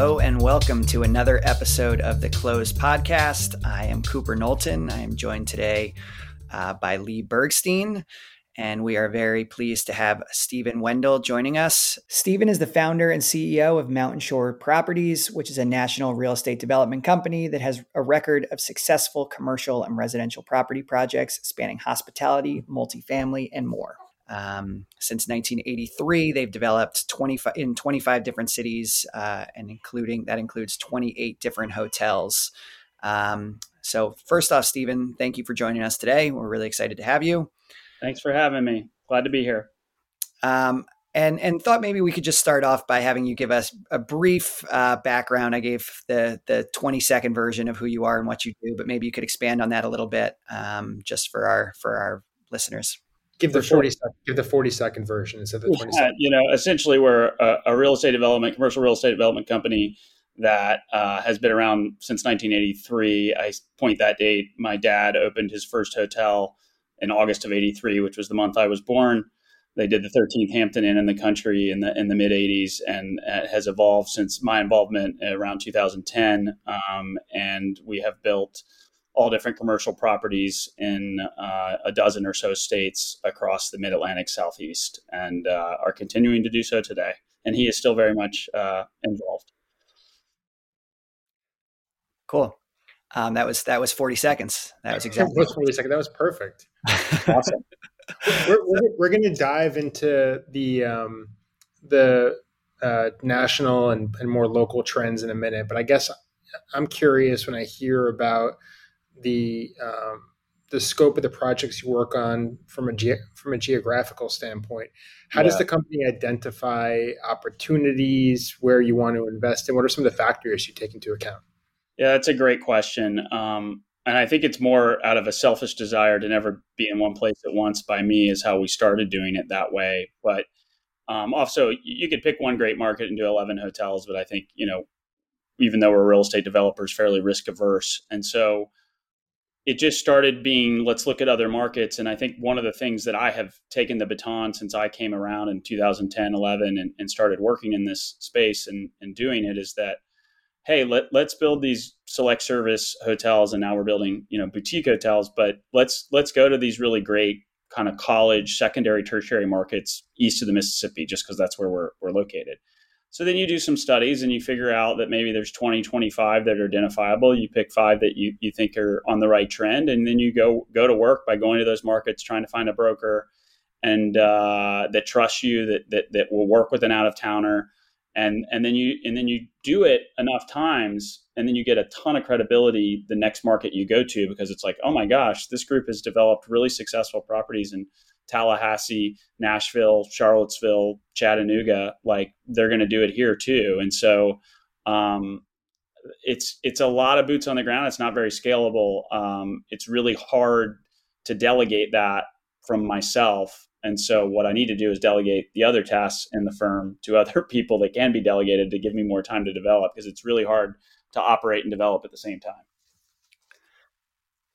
Hello, and welcome to another episode of the Closed Podcast. I am Cooper Knowlton. I am joined today uh, by Lee Bergstein, and we are very pleased to have Stephen Wendell joining us. Stephen is the founder and CEO of Mountain Shore Properties, which is a national real estate development company that has a record of successful commercial and residential property projects spanning hospitality, multifamily, and more. Um, since 1983, they've developed 25 in 25 different cities, uh, and including that includes 28 different hotels. Um, so, first off, Stephen, thank you for joining us today. We're really excited to have you. Thanks for having me. Glad to be here. Um, and and thought maybe we could just start off by having you give us a brief uh, background. I gave the the 20 second version of who you are and what you do, but maybe you could expand on that a little bit, um, just for our for our listeners give the 40 second, give the 40 second version instead of the 20 second. You know, essentially we're a, a, real estate development, commercial real estate development company that uh, has been around since 1983. I point that date. My dad opened his first hotel in August of 83, which was the month I was born. They did the 13th Hampton Inn in the country in the in the mid 80s, and it has evolved since my involvement around 2010. Um, and we have built all different commercial properties in uh, a dozen or so states across the Mid Atlantic Southeast, and uh, are continuing to do so today. And he is still very much uh, involved. Cool. Um, that was that was forty seconds. That was exactly that was forty seconds. That was perfect. awesome. we're, we're, we're going to dive into the um, the uh, national and, and more local trends in a minute, but I guess I'm curious when I hear about the um, the scope of the projects you work on from a ge- from a geographical standpoint. How yeah. does the company identify opportunities where you want to invest, and what are some of the factors you take into account? Yeah, that's a great question, um, and I think it's more out of a selfish desire to never be in one place at once. By me, is how we started doing it that way. But um, also, you could pick one great market and do eleven hotels, but I think you know, even though we're real estate developers, fairly risk averse, and so it just started being let's look at other markets. And i think one of the things that i have taken the baton since i came around in 2010 11 and, and started working in this space and, and doing it is that hey let, let's build these select service hotels. And now we're building you know boutique hotels but let's let's go to these really great kind of college secondary tertiary markets east of the mississippi just because that's where we're, we're located so then you do some studies and you figure out that maybe there's 20, 25 that are identifiable. You pick five that you, you think are on the right trend, and then you go go to work by going to those markets, trying to find a broker and uh, that trusts you, that, that that will work with an out of towner, and and then you and then you do it enough times, and then you get a ton of credibility the next market you go to because it's like, oh my gosh, this group has developed really successful properties and Tallahassee, Nashville, Charlottesville, Chattanooga, like they're going to do it here too. And so um, it's it's a lot of boots on the ground. It's not very scalable. Um, it's really hard to delegate that from myself. And so what I need to do is delegate the other tasks in the firm to other people that can be delegated to give me more time to develop because it's really hard to operate and develop at the same time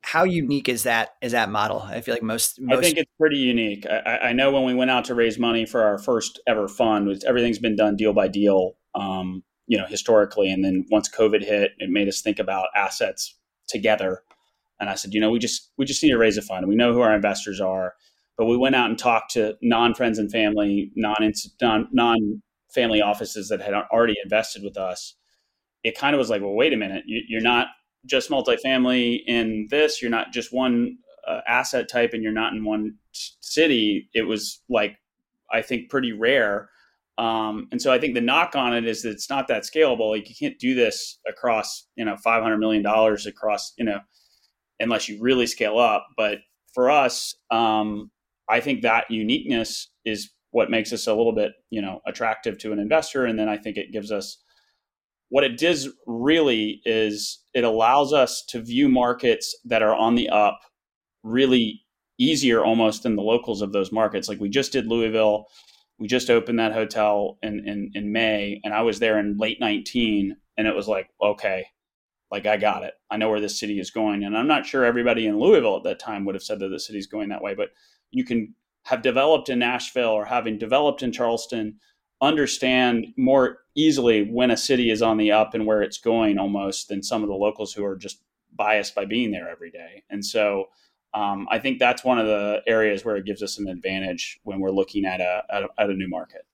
how unique is that is that model? I feel like most, most... I think it's pretty unique. I, I, know when we went out to raise money for our first ever fund, everything's been done deal by deal, um, you know, historically. And then once COVID hit, it made us think about assets together. And I said, you know, we just we just need to raise a fund. We know who our investors are, but we went out and talked to non friends and family, non non family offices that had already invested with us. It kind of was like, well, wait a minute, you, you're not just multifamily in this. You're not just one uh, asset type, and you're not in one city. It was like I think pretty rare. Um, and so I think the knock on it is that it's not that scalable. Like you can't do this across, you know, five hundred million dollars across, you know, unless you really scale up. But for us, um, I think that uniqueness is what makes us a little bit, you know, attractive to an investor. And then I think it gives us what it does really is it allows us to view markets that are on the up really easier almost than the locals of those markets. Like we just did Louisville. We just opened that hotel in, in, in May and I was there in late 19 and it was like, okay, like I got it. I know where this city is going. And I'm not sure everybody in Louisville at that time would have said that the city's going that way, but you can have developed in Nashville or having developed in Charleston understand more easily when a city is on the up and where it's going almost than some of the locals who are just biased by being there every day. And so um, I think that's one of the areas where it gives us an advantage when we're looking at a, at a, at a new market.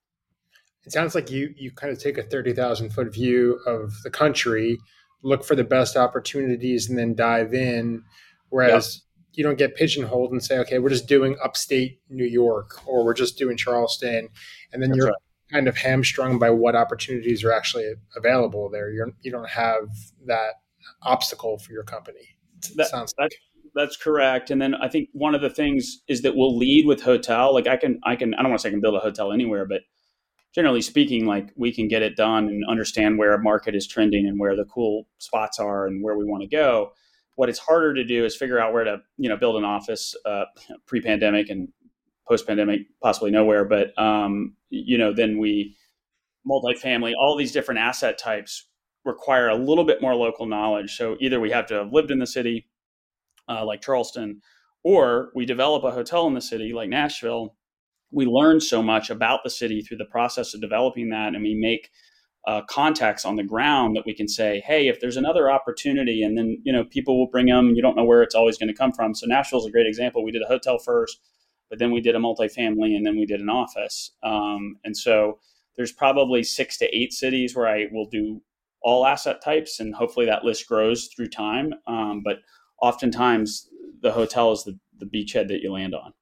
It sounds like you you kind of take a thirty thousand foot view of the country, look for the best opportunities, and then dive in. Whereas yep. you don't get pigeonholed and say, okay, we're just doing upstate New York or we're just doing Charleston, and then That's you're right. Kind of hamstrung by what opportunities are actually available there. You're you don't have that obstacle for your company. That, sounds like that's correct. And then I think one of the things is that we'll lead with hotel. Like I can, I can, I don't want to say I can build a hotel anywhere, but generally speaking, like we can get it done and understand where a market is trending and where the cool spots are and where we want to go. What it's harder to do is figure out where to, you know, build an office uh, pre-pandemic and post-pandemic, possibly nowhere. But um, you know, then we multifamily, all these different asset types require a little bit more local knowledge. So either we have to have lived in the city uh, like Charleston, or we develop a hotel in the city like Nashville. We learn so much about the city through the process of developing that, and we make uh, contacts on the ground that we can say, hey, if there's another opportunity, and then you know people will bring them. You don't know where it's always going to come from. So Nashville's a great example. We did a hotel first, but then we did a multifamily, and then we did an office. Um, and so there's probably six to eight cities where I will do all asset types, and hopefully that list grows through time. Um, but oftentimes the hotel is the, the beachhead that you land on.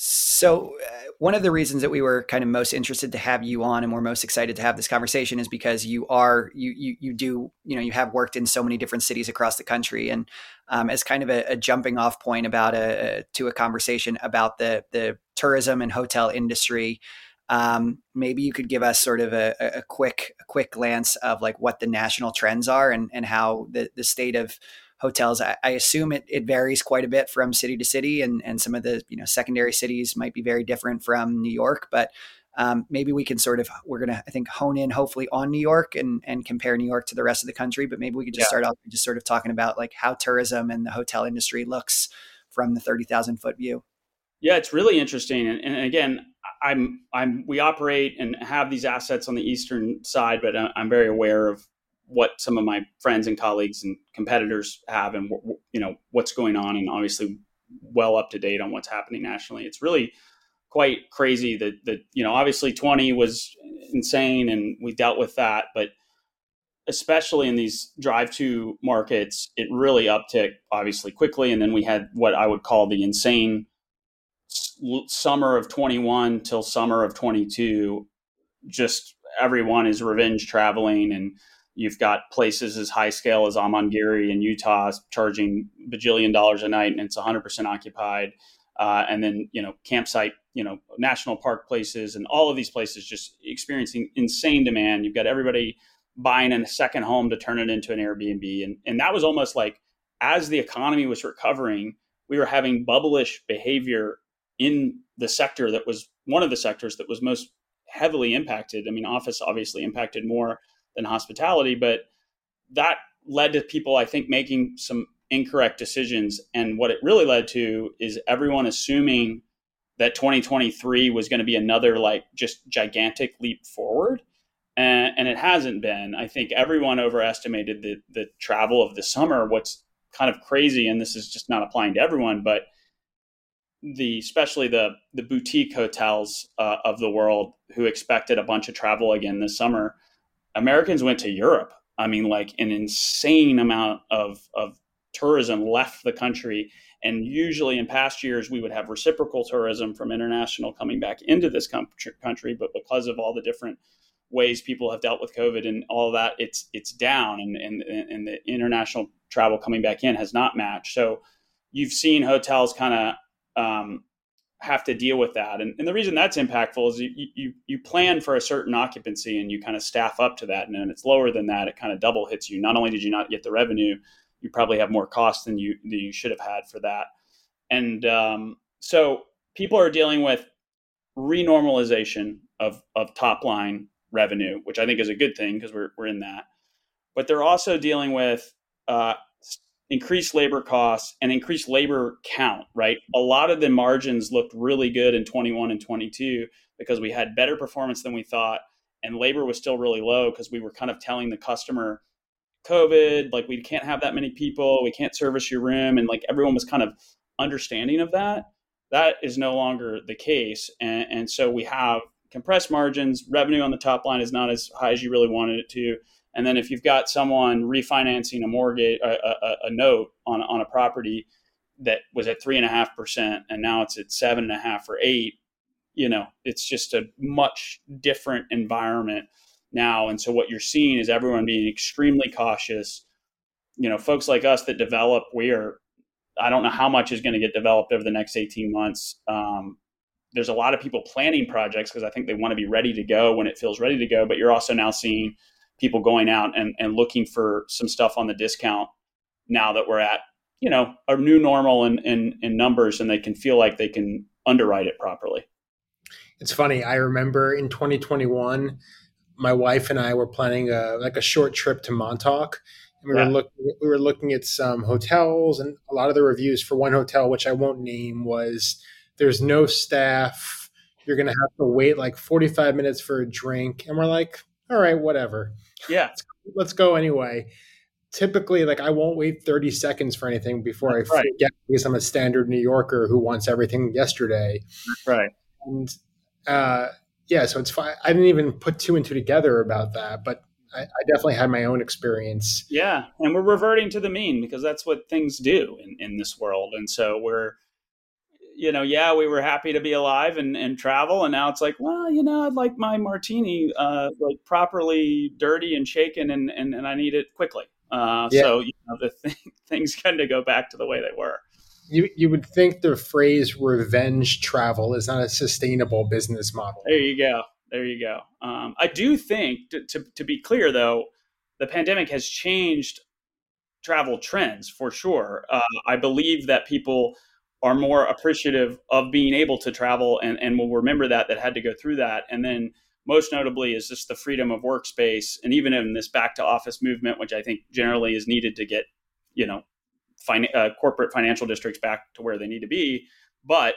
So, uh, one of the reasons that we were kind of most interested to have you on, and we're most excited to have this conversation, is because you are you you you do you know you have worked in so many different cities across the country, and um, as kind of a, a, jumping off point about a, a, to a conversation about the the tourism and hotel industry. Um, maybe you could give us sort of a, a quick quick glance of like what the national trends are and and how the the state of hotels. I, I, assume it, it varies quite a bit from city to city, and and some of the you know secondary cities might be very different from New York. But um, maybe we can sort of we're gonna I think hone in hopefully on New York and and compare New York to the rest of the country. But maybe we could just yeah. start off just sort of talking about like how tourism and the hotel industry looks from the thirty thousand foot view. Yeah, it's really interesting, and, and, again, I'm I'm we operate and have these assets on the eastern side, but I'm very aware of what some of my friends and colleagues and competitors have and you know what's going on and obviously well up to date on what's happening nationally. It's really quite crazy that that you know obviously 20 was insane and we dealt with that but especially in these drive to markets it really upticked obviously quickly. And then we had what i would call the insane summer of 21 till summer of 22 just everyone is revenge traveling and You've got places as high scale as Amangiri in Utah charging bajillion dollars a night, and it's 100% occupied. Uh, and then you know campsite, you know national park places, and all of these places just experiencing insane demand. You've got everybody buying a second home to turn it into an Airbnb, and and that was almost like as the economy was recovering, we were having bubblish behavior in the sector that was one of the sectors that was most heavily impacted. I mean, office obviously impacted more than hospitality. But that led to people, I think, making some incorrect decisions. And what it really led to is everyone assuming that 2023 was going to be another like just gigantic leap forward. And, and, it hasn't been. I think everyone overestimated the, the travel of the summer. What's kind of crazy, and this is just not applying to everyone, but the especially the the boutique hotels uh, of the world who expected a bunch of travel again this summer Americans went to Europe. I mean, like an insane amount of, of tourism left the country. And usually in past years, we would have reciprocal tourism from international coming back into this country. But because of all the different ways people have dealt with COVID and all that, it's it's down, and, and, and the international travel coming back in has not matched. So you've seen hotels kind of um, have to deal with that. And, and the reason that's impactful is you, you, you plan for a certain occupancy and you kind of staff up to that. And then it's lower than that, it kind of double hits you. Not only did you not get the revenue, you probably have more cost than you, than you should have had for that. And um, so people are dealing with renormalization of, of top line revenue, which I think is a good thing because we're, we're in that. But they're also dealing with uh, increased labor costs and increased labor count, right? A lot of the margins looked really good in 21 and 22 because we had better performance than we thought and labor was still really low because we were kind of telling the customer COVID, like we can't have that many people, we can't service your room and like everyone was kind of understanding of that. That is no longer the case and, and so we have compressed margins, revenue on the top line is not as high as you really wanted it to and then if you've got someone refinancing a mortgage, a, a, a note on, on a property that was at three and a half percent and now it's at seven and a half or eight, you know, it's just a much different environment now. And so what you're seeing is everyone being extremely cautious. You know, folks like us that develop, we are, I don't know how much is going to get developed over the next 18 months. Um, there's a lot of people planning projects because I think they want to be ready to go when it feels ready to go. But you're also now seeing people going out and, and looking for some stuff on the discount now that we're at you know a new normal in, in, in numbers and they can feel like they can underwrite it properly. It's funny i remember in 2021 my wife and i were planning a like a short trip to montauk. And we yeah. were looking we were looking at some hotels and a lot of the reviews for one hotel which i won't name was there's no staff. You're going to have to wait like 45 minutes for a drink. And we're like all right whatever yeah. Let's go anyway. Typically, like I won't wait 30 seconds for anything before That's I right. forget because I'm a standard New Yorker who wants everything yesterday. That's right. And uh, yeah, so it's fine. I didn't even put two and two together about that, but I, I, definitely had my own experience. Yeah, and we're reverting to the mean because that's what things do in, in this world, and so we're you know, yeah, we were happy to be alive and, and travel. And now it's like, well, you know, I'd like my martini uh, like properly dirty and shaken and, and, and I need it quickly. Uh, yeah. So, you know, the th- things kind of go back to the way they were. You, you would think the phrase revenge travel is not a sustainable business model. There you go. There you go. Um, I do think, to, to, to be clear though, the pandemic has changed travel trends for sure. Uh, I believe that people are more appreciative of being able to travel and, and will remember that that had to go through that. And then most notably is just the freedom of workspace and even in this back to office movement which i think generally is needed to get you know fin- uh, corporate financial districts back to where they need to be. But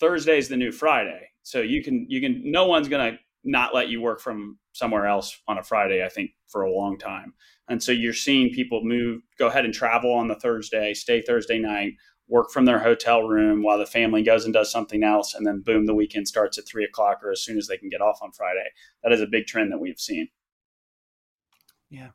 thursday is the new friday. So you can you can no one's going to not let you work from somewhere else on a friday i think for a long time. And so you're seeing people move go ahead and travel on the thursday stay thursday night work from their hotel room while the family goes and does something else, and then boom, the weekend starts at three o'clock or as soon as they can get off on Friday. That is a big trend that we've seen. Yeah.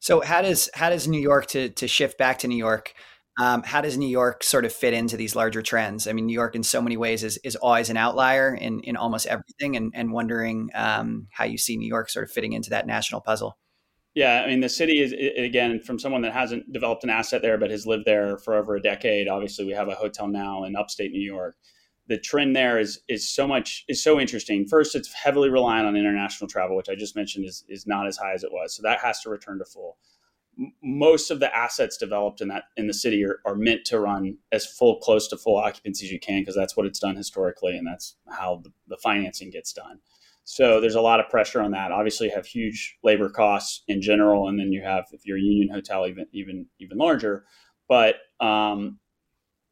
So how does how does New York to to shift back to New York? Um, how does New York sort of fit into these larger trends? I mean, New York in so many ways is is always an outlier in in almost everything, and and wondering um, how you see New York sort of fitting into that national puzzle. Yeah, I mean, the city is again from someone that hasn't developed an asset there, but has lived there for over a decade. Obviously, we have a hotel now in upstate New York. The trend there is is so much is so interesting. First, it's heavily reliant on international travel, which I just mentioned is is not as high as it was. So that has to return to full. Most of the assets developed in that in the city are, are meant to run as full, close to full occupancy as you can, because that's what it's done historically, and that's how the, the financing gets done. So there's a lot of pressure on that. Obviously, you have huge labor costs in general, and then you have if you're a union hotel, even even even larger. But um,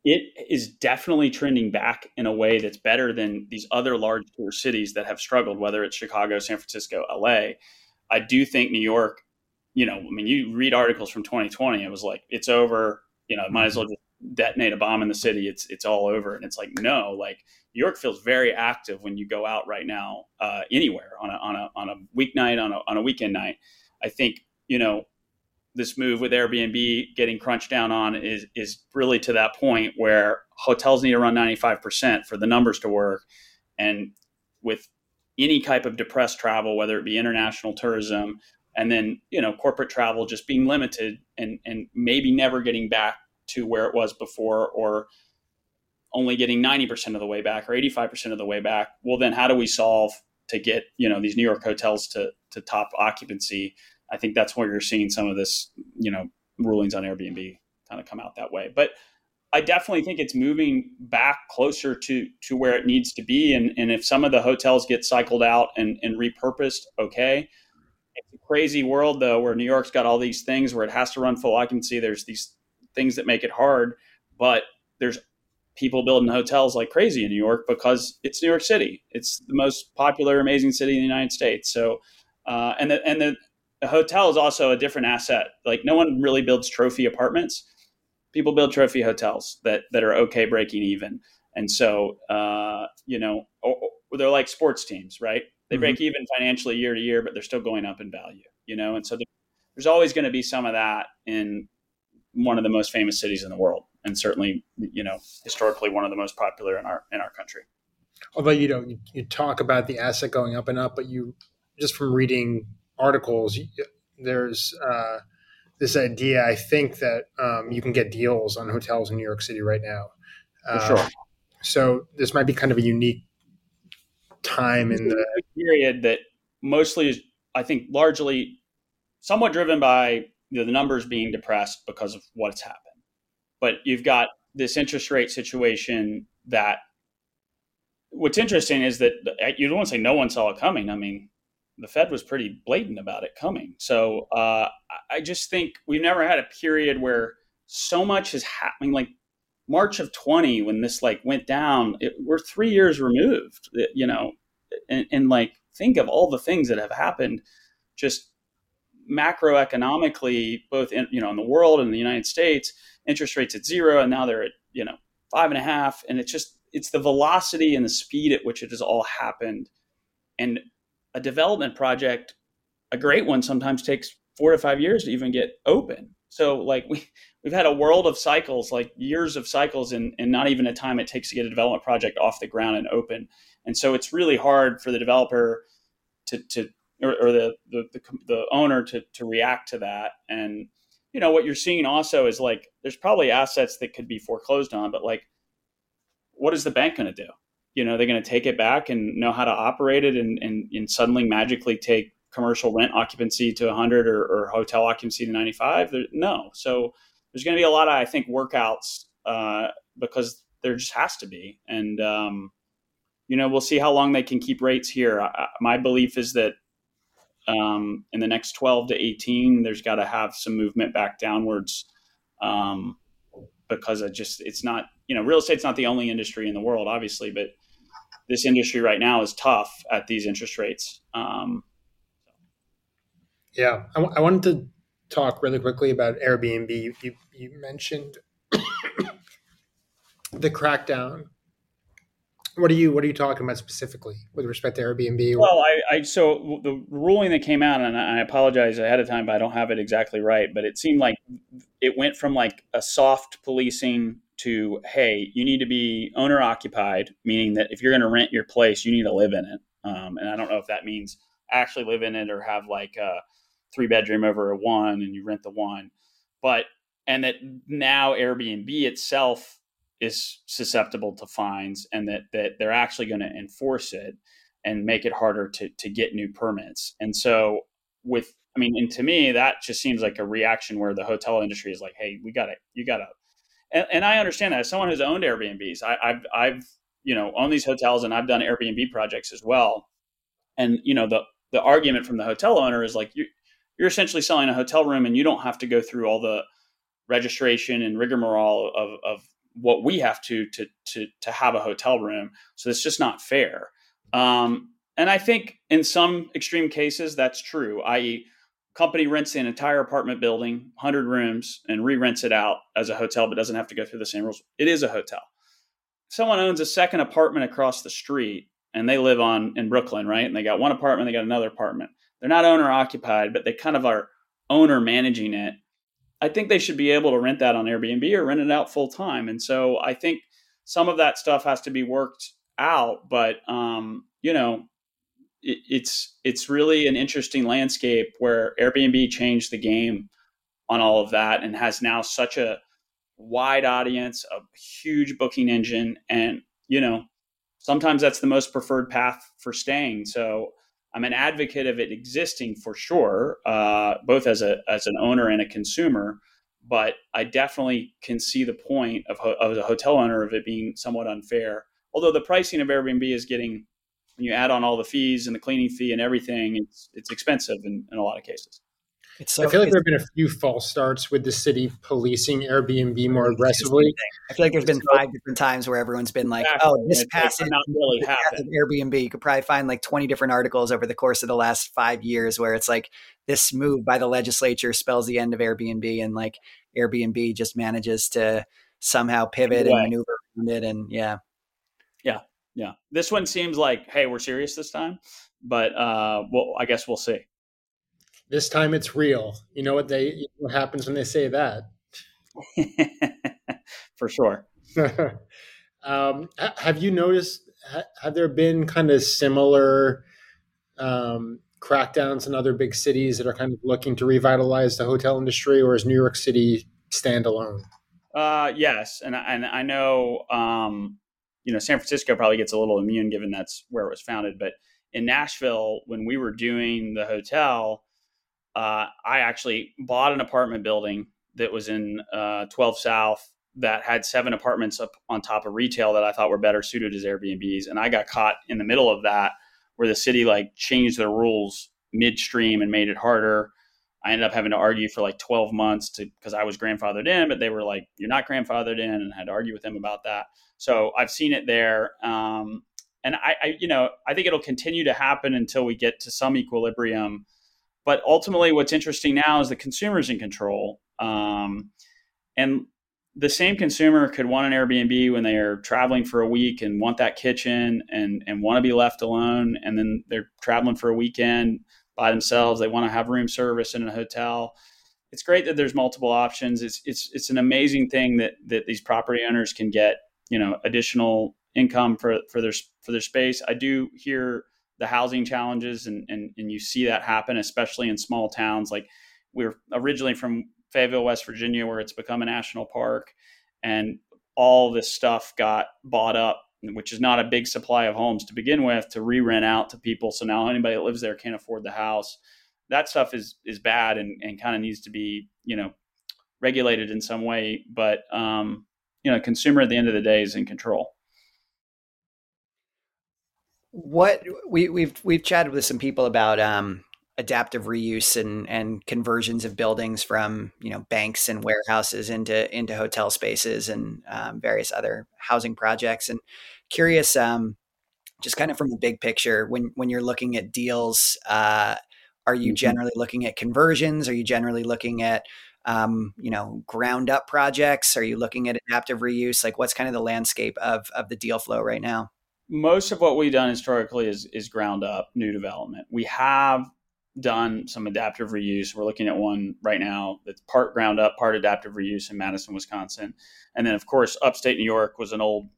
it is definitely trending back in a way that's better than these other large tour cities that have struggled, whether it's Chicago, San Francisco, LA. I do think New York. You know, I mean, you read articles from 2020. It was like it's over. You know, might as well just detonate a bomb in the city. It's it's all over, and it's like no, like New York feels very active when you go out right now uh, anywhere on a on a on a weeknight on a on a weekend night. I think you know this move with Airbnb getting crunched down on is is really to that point where hotels need to run 95% for the numbers to work and with any type of depressed travel whether it be international tourism and then you know corporate travel just being limited and and maybe never getting back to where it was before or only getting 90% of the way back or 85% of the way back well then how do we solve to get you know these new york hotels to to top occupancy? I think that's where you're seeing some of this you know rulings on airbnb kind of come out that way. But i definitely think it's moving back closer to to where it needs to be and and if some of the hotels get cycled out and and repurposed okay. It's a crazy world though where new york's got all these things where it has to run full occupancy. There's these things that make it hard, but there's people building hotels like crazy in New York because it's New York City. It's the most popular, amazing city in the United States. So, uh, and the, and the, the hotel is also a different asset. Like no one really builds trophy apartments. People build trophy hotels that that are okay breaking even. And so, uh, you know, they're like sports teams, right? They mm-hmm. break even financially year to year, but they're still going up in value, you know? And so there's always going to be some of that in one of the most famous cities in the world. And certainly, you know, historically one of the most popular in our, in our country. Although, you know, you, you talk about the asset going up and up, but you just from reading articles, there's, uh, this idea. I think that um, you can get deals on hotels in New York City right now. Uh, sure. So this might be kind of a unique time in the period that mostly is, I think, largely somewhat driven by you know, the numbers being depressed because of what's happened. But you've got this interest rate situation that what's interesting is that you don't want to say no one saw it coming. I mean, the Fed was pretty blatant about it coming. So uh, I just think we've never had a period where so much is happening. Like March of 20 when this like went down, it, we're three years removed, you know, and, and like think of all the things that have happened just macroeconomically, both in, you know, in the world and the United States, interest rates at zero, and now they're at, you know, five and a half. And it's just, it's the velocity and the speed at which it has all happened. And a development project, a great one sometimes takes four to five years to even get open. So like we we've had a world of cycles, like years of cycles, and and not even a time it takes to get a development project off the ground and open. And so it's really hard for the developer to to or, or the, the, the the owner to to react to that. And you know what you're seeing also is like there's probably assets that could be foreclosed on, but like what is the bank going to do? You know, they're going to take it back and know how to operate it and, and, and suddenly magically take commercial rent occupancy to 100 or, or hotel occupancy to 95 there, no so there's going to be a lot of i think workouts uh, because there just has to be and um, you know we'll see how long they can keep rates here I, my belief is that um, in the next 12 to 18 there's got to have some movement back downwards um, because it just it's not you know real estate's not the only industry in the world obviously but this industry right now is tough at these interest rates um, yeah, I, w- I wanted to talk really quickly about Airbnb. You, you, you mentioned the crackdown. What are you What are you talking about specifically with respect to Airbnb? Well, I, I so the ruling that came out, and I apologize ahead of time, but I don't have it exactly right. But it seemed like it went from like a soft policing to hey, you need to be owner occupied, meaning that if you're going to rent your place, you need to live in it. Um, and I don't know if that means actually live in it or have like a three bedroom over a one and you rent the one. But, and that now Airbnb itself is susceptible to fines and that, that they're actually going to enforce it and make it harder to, to get new permits. And so, with, I mean, and to me, that just seems like a reaction where the hotel industry is like, hey, we got to, you got to, and, and, I understand that as someone who's owned Airbnbs, I, I've, I've, you know, owned these hotels and I've done Airbnb projects as well. And, you know, the, the argument from the hotel owner is like, you, you're essentially selling a hotel room and you don't have to go through all the registration and rigmarole of, of what we have to, to, to, to have a hotel room. So it's just not fair. Um, and I think in some extreme cases, that's true, i.e., company rents an entire apartment building, 100 rooms, and re-rents it out as a hotel, but doesn't have to go through the same rules. It is a hotel. Someone owns a second apartment across the street, and they live on in Brooklyn, right? And they got one apartment, they got another apartment they're not owner occupied, but they kind of are owner managing it. I think they should be able to rent that on Airbnb or rent it out full time. And so I think some of that stuff has to be worked out. But um, you know, it, it's it's really an interesting landscape where Airbnb changed the game on all of that and has now such a wide audience, a huge booking engine, and you know, sometimes that's the most preferred path for staying. So I'm an advocate of it existing for sure, uh, both as a as an owner and a consumer. But I definitely can see the point of, of a hotel owner of it being somewhat unfair. Although the pricing of Airbnb is getting, when you add on all the fees and the cleaning fee and everything, it's it's expensive in, in a lot of cases. It's so, I feel like there have been a few false starts with the city policing Airbnb more aggressively. I feel like there's been five different times where everyone's been like, exactly. "Oh, this passage not really happened." Airbnb. You could probably find like 20 different articles over the course of the last five years where it's like this move by the legislature spells the end of Airbnb, and like Airbnb just manages to somehow pivot and maneuver around it, and yeah, yeah, yeah. This one seems like, hey, we're serious this time, but uh, well, I guess we'll see. This time it's real. You know what they what happens when they say that? For sure. um, have you noticed? Have there been kind of similar um, crackdowns in other big cities that are kind of looking to revitalize the hotel industry, or is New York City standalone? Uh, yes, and and I know um, you know San Francisco probably gets a little immune given that's where it was founded, but in Nashville when we were doing the hotel, uh, I actually bought an apartment building that was in uh, 12 South that had seven apartments up on top of retail that I thought were better suited as Airbnbs. And I got caught in the middle of that where the city like changed their rules midstream and made it harder. I ended up having to argue for like 12 months to because I was grandfathered in, but they were like, "You're not grandfathered in," and I had to argue with them about that. So I've seen it there, um, and I, I, you know, I think it'll continue to happen until we get to some equilibrium but ultimately, what's interesting now is the consumer's in control. Um, and the same consumer could want an Airbnb when they are traveling for a week and want that kitchen and, and want to be left alone. And then they're traveling for a weekend by themselves. They want to have room service in a hotel. It's great that there's multiple options. It's, it's, it's an amazing thing that, that these property owners can get, you know, additional income for, for their, for their space. I do hear the housing challenges and, and, and you see that happen, especially in small towns. Like we are originally from Fayetteville, West Virginia, where it's become a national park and all this stuff got bought up, which is not a big supply of homes to begin with to re-rent out to people. So now anybody that lives there can't afford the house. That stuff is, is bad and, and kind of needs to be, you know, regulated in some way. But, um, you know, consumer at the end of the day is in control what we, we've we've chatted with some people about um, adaptive reuse and and conversions of buildings from you know banks and warehouses into into hotel spaces and um, various other housing projects. And curious, um, just kind of from the big picture, when when you're looking at deals, uh, are you mm-hmm. generally looking at conversions? Are you generally looking at um, you know ground up projects? Are you looking at adaptive reuse? Like, what's kind of the landscape of of the deal flow right now? Most of what we've done historically is is ground up new development. We have done some adaptive reuse. We're looking at one right now that's part ground up, part adaptive reuse in Madison, Wisconsin. And then of course upstate New York was an old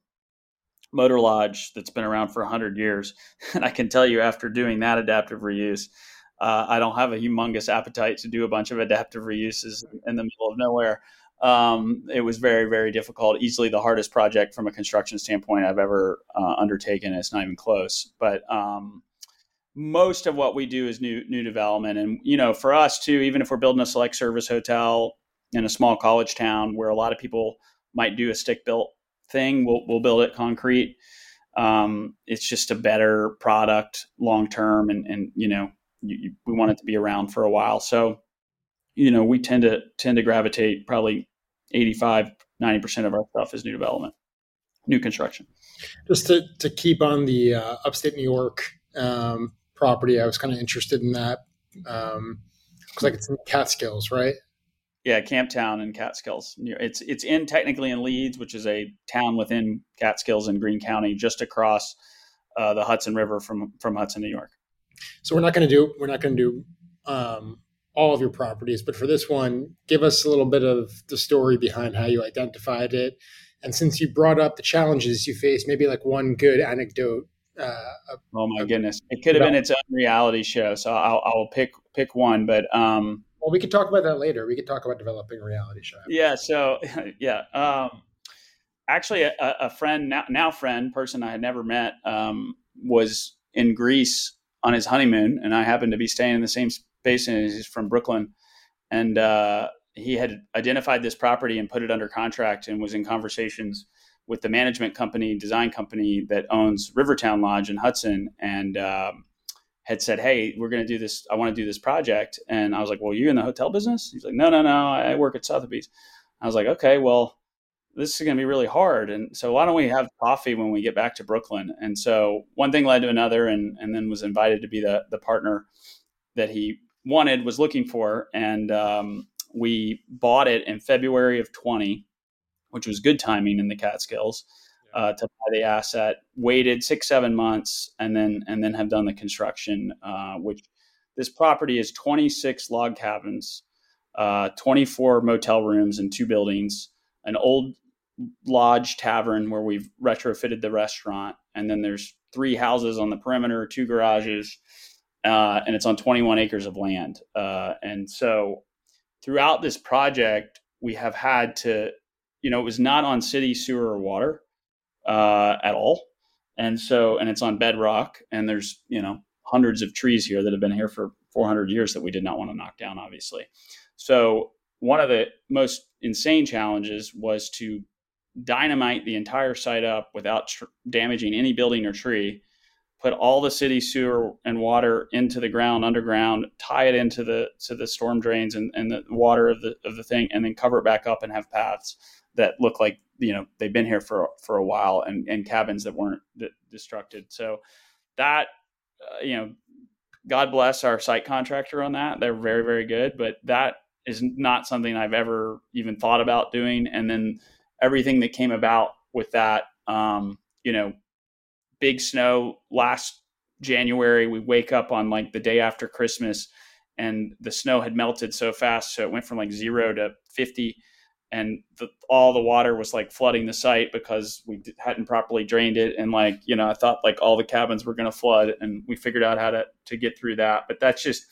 motor lodge that's been around for 100 years. And I can tell you after doing that adaptive reuse, uh, I don't have a humongous appetite to do a bunch of adaptive reuses in the middle of nowhere. Um, it was very, very difficult. Easily the hardest project from a construction standpoint I've ever uh, undertaken. It's not even close. But um, most of what we do is new new development, and you know, for us too, even if we're building a select service hotel in a small college town where a lot of people might do a stick built thing, we'll we'll build it concrete. Um, it's just a better product long term, and and you know, you, you, we want it to be around for a while. So you know, we tend to tend to gravitate probably 85, 90% of our stuff is new development, new construction. Just to, to keep on the uh, upstate New York um, property, I was kind of interested in that. Um, looks like it's in Catskills, right? Yeah, Camptown and Catskills. It's it's in technically in Leeds, which is a town within Catskills in Greene County, just across uh, the Hudson River from from Hudson, New York. So we're not going to do we're not going to do um, all of your properties, but for this one, give us a little bit of the story behind how you identified it. And since you brought up the challenges you faced, maybe like one good anecdote. Uh, oh my goodness, it could have been its own reality show. So I'll, I'll pick pick one, but um, well, we could talk about that later. We could talk about developing a reality show. Yeah. So yeah, um, actually, a, a, friend now, now friend person I had never met um, was in Greece on his honeymoon, and I happened to be staying in the same Basin. He's from Brooklyn, and uh, he had identified this property and put it under contract, and was in conversations with the management company, design company that owns Rivertown Lodge in Hudson, and um, had said, "Hey, we're going to do this. I want to do this project." And I was like, "Well, you in the hotel business?" He's like, "No, no, no. I work at Sotheby's." I was like, "Okay, well, this is going to be really hard. And so why don't we have coffee when we get back to Brooklyn? And so one thing led to another, and and then was invited to be the the partner that he wanted was looking for, and um, we bought it in February of 20, which was good timing in the Catskills. Uh, to buy the asset, waited six seven months, and then and then have done the construction. Uh, which this property is 26 log cabins, uh, 24 motel rooms, and two buildings. An old lodge tavern where we've retrofitted the restaurant, and then there's three houses on the perimeter, two garages, uh, and it's on 21 acres of land. Uh, and so throughout this project, we have had to, you know, it was not on city sewer or water uh, at all. And so, and it's on bedrock, and there's, you know, hundreds of trees here that have been here for 400 years that we did not want to knock down, obviously. So, one of the most insane challenges was to dynamite the entire site up without tr- damaging any building or tree put all the city sewer and water into the ground underground, tie it into the to the storm drains and, and the water of the of the thing, and then cover it back up and have paths that look like you know they've been here for for a while and, and cabins that weren't d- destructed. So that uh, you know, God bless our site contractor on that. They're very very good, but that is not something I've ever even thought about doing. And then everything that came about with that, um, you know, big snow last January. We wake up on like the day after Christmas and the snow had melted so fast. So it went from like zero to 50 and the, all the water was like flooding the site because we hadn't properly drained it. And like, you know, I thought like all the cabins were going to flood and we figured out how to, to get through that. But that's just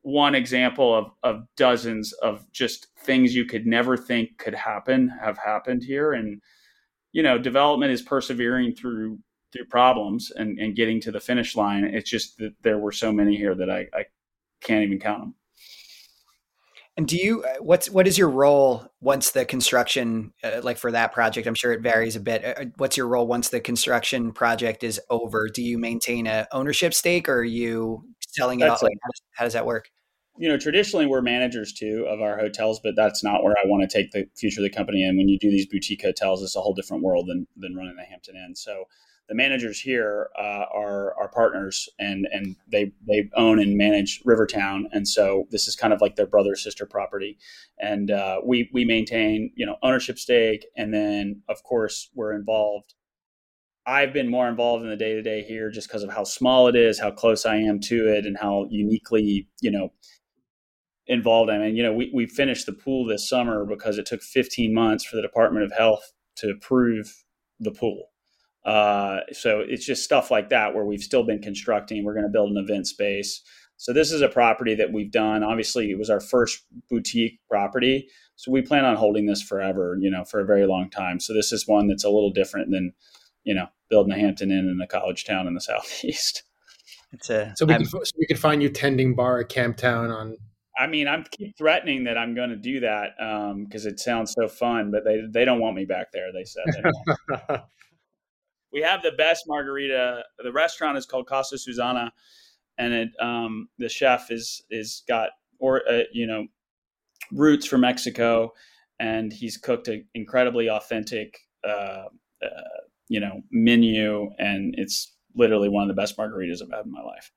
one example of, of dozens of just things you could never think could happen have happened here. And, you know, development is persevering through through problems and, and getting to the finish line. It's just that there were so many here that I, I can't even count them. And do you uh, what's what is your role once the construction uh, like for that project? I'm sure it varies a bit. Uh, what's your role once the construction project is over? Do you maintain a ownership stake, or are you selling it? That's Like, how, does, how does that work? You know, traditionally we're managers too of our hotels, but that's not where I want to take the future of the company. And when you do these boutique hotels, it's a whole different world than than running the Hampton Inn. So the managers here uh, are our partners and and they they own and manage Rivertown. And so this is kind of like their brother sister property. And uh, we we maintain you know ownership stake. And then of course we're involved. I've been more involved in the day to day here just because of how small it is how close I am to it and how uniquely you know involved I am you know we, we finished the pool this summer because it took 15 months for the Department of Health to approve the pool uh, so it's just stuff like that where we've still been constructing. We're going to build an event space. So this is a property that we've done. Obviously, it was our first boutique property, so we plan on holding this forever. You know, for a very long time. So this is one that's a little different than, you know, building a Hampton Inn in a college town in the southeast. It's a so we can so we can find you tending bar at Camptown on. I mean, I'm keep threatening that I'm going to do that because um, it sounds so fun, but they they don't want me back there. They said. we have the best margarita. The restaurant is called Casa Susanna, and it um, the chef is is got or uh, you know roots from Mexico, and he's cooked an incredibly authentic uh, uh, you know menu, and it's literally one of the best margaritas I've had in my life.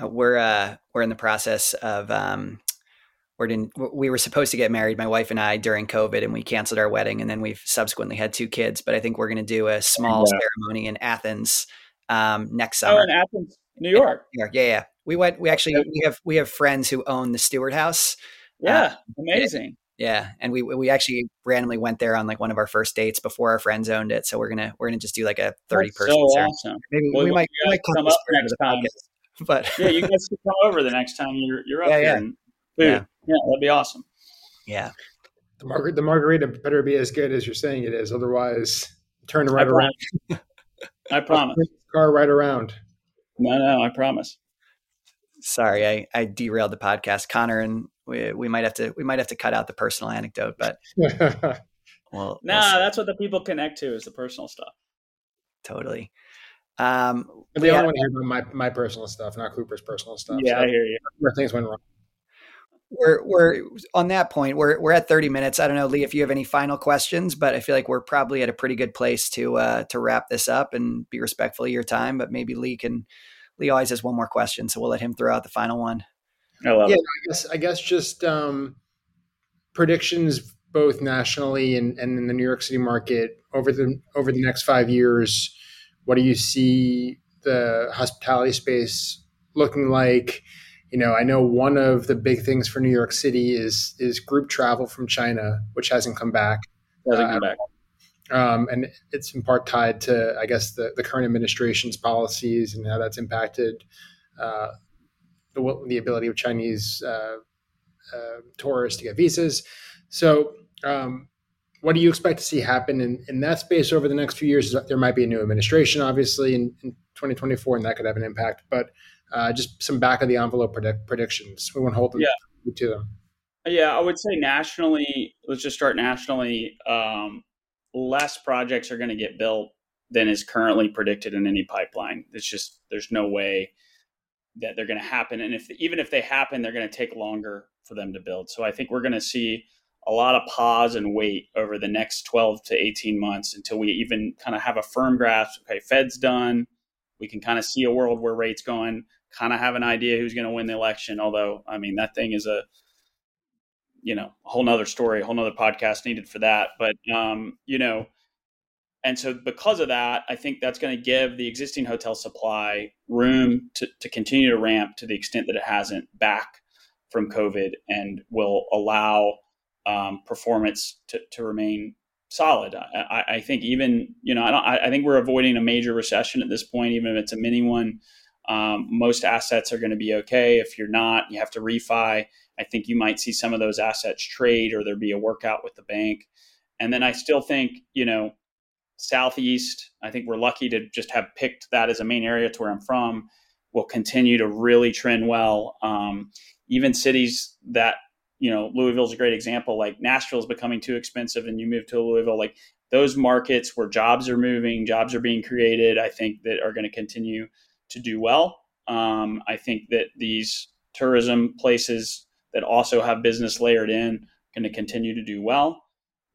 Uh, we're uh, we're in the process of um, we're we were supposed to get married, my wife and I, during COVID, and we canceled our wedding, and then we've subsequently had two kids. But I think we're going to do a small yeah. ceremony in Athens um, next summer. Oh, in Athens, New York. New York, yeah, yeah. We went. We actually we have we have friends who own the Stewart House. Yeah, uh, amazing. Yeah, and we we actually randomly went there on like one of our first dates before our friends owned it. So we're gonna we're gonna just do like a thirty That's person. So ceremony. awesome. Maybe well, we might, we might come up next time. But yeah, you guys can come over the next time you're you're up yeah, here. Yeah. And, yeah. Yeah, that'd be awesome. Yeah. The, mar- the margarita better be as good as you're saying it is. Otherwise, turn right I around. I promise. Car right around. No, no, I promise. Sorry, I, I derailed the podcast, Connor, and we, we might have to we might have to cut out the personal anecdote, but well, nah, we'll that's what the people connect to is the personal stuff. Totally. Um, but they yeah. only want to hear about my, my personal stuff, not Cooper's personal stuff. Yeah, so I hear you. Where things went wrong. We're we're on that point. We're we're at 30 minutes. I don't know, Lee, if you have any final questions, but I feel like we're probably at a pretty good place to uh, to wrap this up and be respectful of your time. But maybe Lee can Lee always has one more question, so we'll let him throw out the final one. I love yeah, it. I guess I guess just um, predictions both nationally and, and in the New York City market over the over the next five years. What do you see the hospitality space looking like? You know, I know one of the big things for New York City is is group travel from China, which hasn't come back. Hasn't come back. Um, and it's in part tied to, I guess, the, the current administration's policies and how that's impacted uh, the, the ability of Chinese uh, uh, tourists to get visas. So, um, what do you expect to see happen in, in that space over the next few years? There might be a new administration, obviously, in, in 2024, and that could have an impact. But uh, just some back of the envelope predict- predictions. We won't hold them yeah. to them. Yeah, I would say nationally. Let's just start nationally. Um, less projects are going to get built than is currently predicted in any pipeline. It's just there's no way that they're going to happen, and if even if they happen, they're going to take longer for them to build. So I think we're going to see a lot of pause and wait over the next 12 to 18 months until we even kind of have a firm grasp. Okay, Fed's done. We can kind of see a world where rates going. Kind of have an idea who's going to win the election. Although, I mean, that thing is a you know a whole nother story, a whole nother podcast needed for that. But um, you know, and so because of that, I think that's going to give the existing hotel supply room to, to continue to ramp to the extent that it hasn't back from COVID, and will allow um, performance to, to remain solid. I, I, think even you know I, don't, I think we're avoiding a major recession at this point, even if it's a mini one. Um, most assets are going to be okay. If you're not, you have to refi. I think you might see some of those assets trade or there be a workout with the bank. And then I still think, you know, Southeast, I think we're lucky to just have picked that as a main area to where I'm from, will continue to really trend well. Um, even cities that, you know, Louisville's a great example, like Nashville is becoming too expensive and you move to Louisville, like those markets where jobs are moving, jobs are being created, I think that are going to continue to do well. Um, I think that these tourism places that also have business layered in going to continue to do well.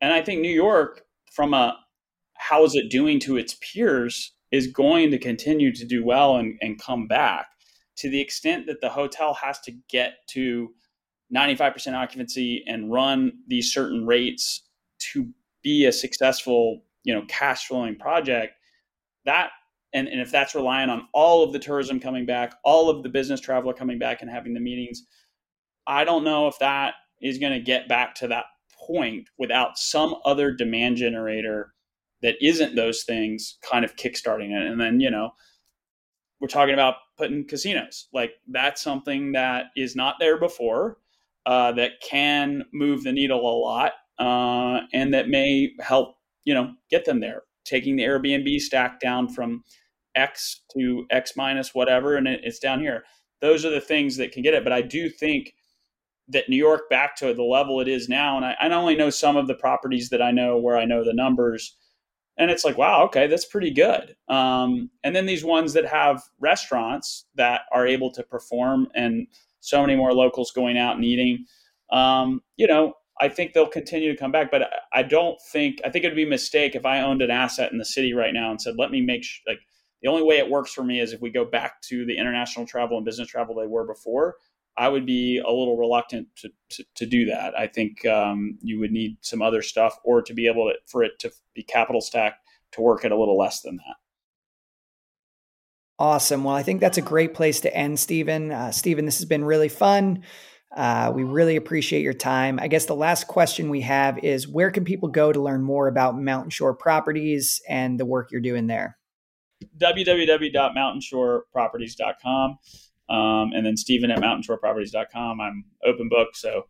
And I think New York, from a how is it doing to its peers, is going to continue to do well and, and come back to the extent that the hotel has to get to 95% occupancy and run these certain rates to be a successful, you know, cash flowing project. That and, and if that's relying on all of the tourism coming back, all of the business traveler coming back and having the meetings, I don't know if that is going to get back to that point without some other demand generator that isn't those things kind of kickstarting it. And then, you know, we're talking about putting casinos. Like that's something that is not there before, uh, that can move the needle a lot, uh, and that may help, you know, get them there. Taking the Airbnb stack down from X to X minus whatever, and it, it's down here. Those are the things that can get it. But I do think that New York back to the level it is now. And I, I only know some of the properties that I know where I know the numbers. And it's like, wow, okay, that's pretty good. Um, and then these ones that have restaurants that are able to perform and so many more locals going out and eating, um, you know, I think they'll continue to come back. But I don't think, I think it'd be a mistake if I owned an asset in the city right now and said, let me make sh-, like, the only way it works for me is if we go back to the international travel and business travel they were before. I would be a little reluctant to, to, to do that. I think um, you would need some other stuff or to be able to, for it to be capital stacked to work at a little less than that. Awesome. Well, I think that's a great place to end, Stephen. Uh, Stephen, this has been really fun. Uh, we really appreciate your time. I guess the last question we have is where can people go to learn more about Mountain Shore Properties and the work you're doing there? www.mountainshoreproperties.com. Um, and then Stephen at mountainshoreproperties.com. I'm open book, so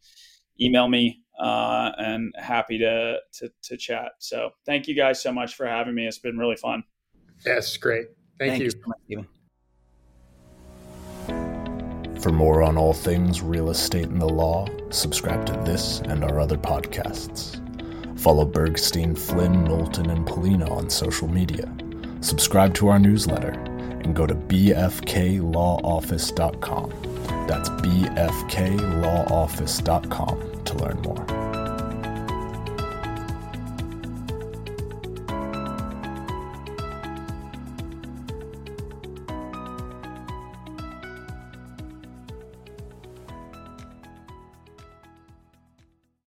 email me uh, and happy to, to, to chat. So thank you guys so much for having me. It's been really fun. Yes, great. Thank, thank you. you so much, Stephen. For more on all things real estate and the law, subscribe to this and our other podcasts. Follow Bergstein, Flynn, Knowlton, and Polina on social media subscribe to our newsletter, and go to bfklawoffice.com. That's bfklawoffice.com to learn more.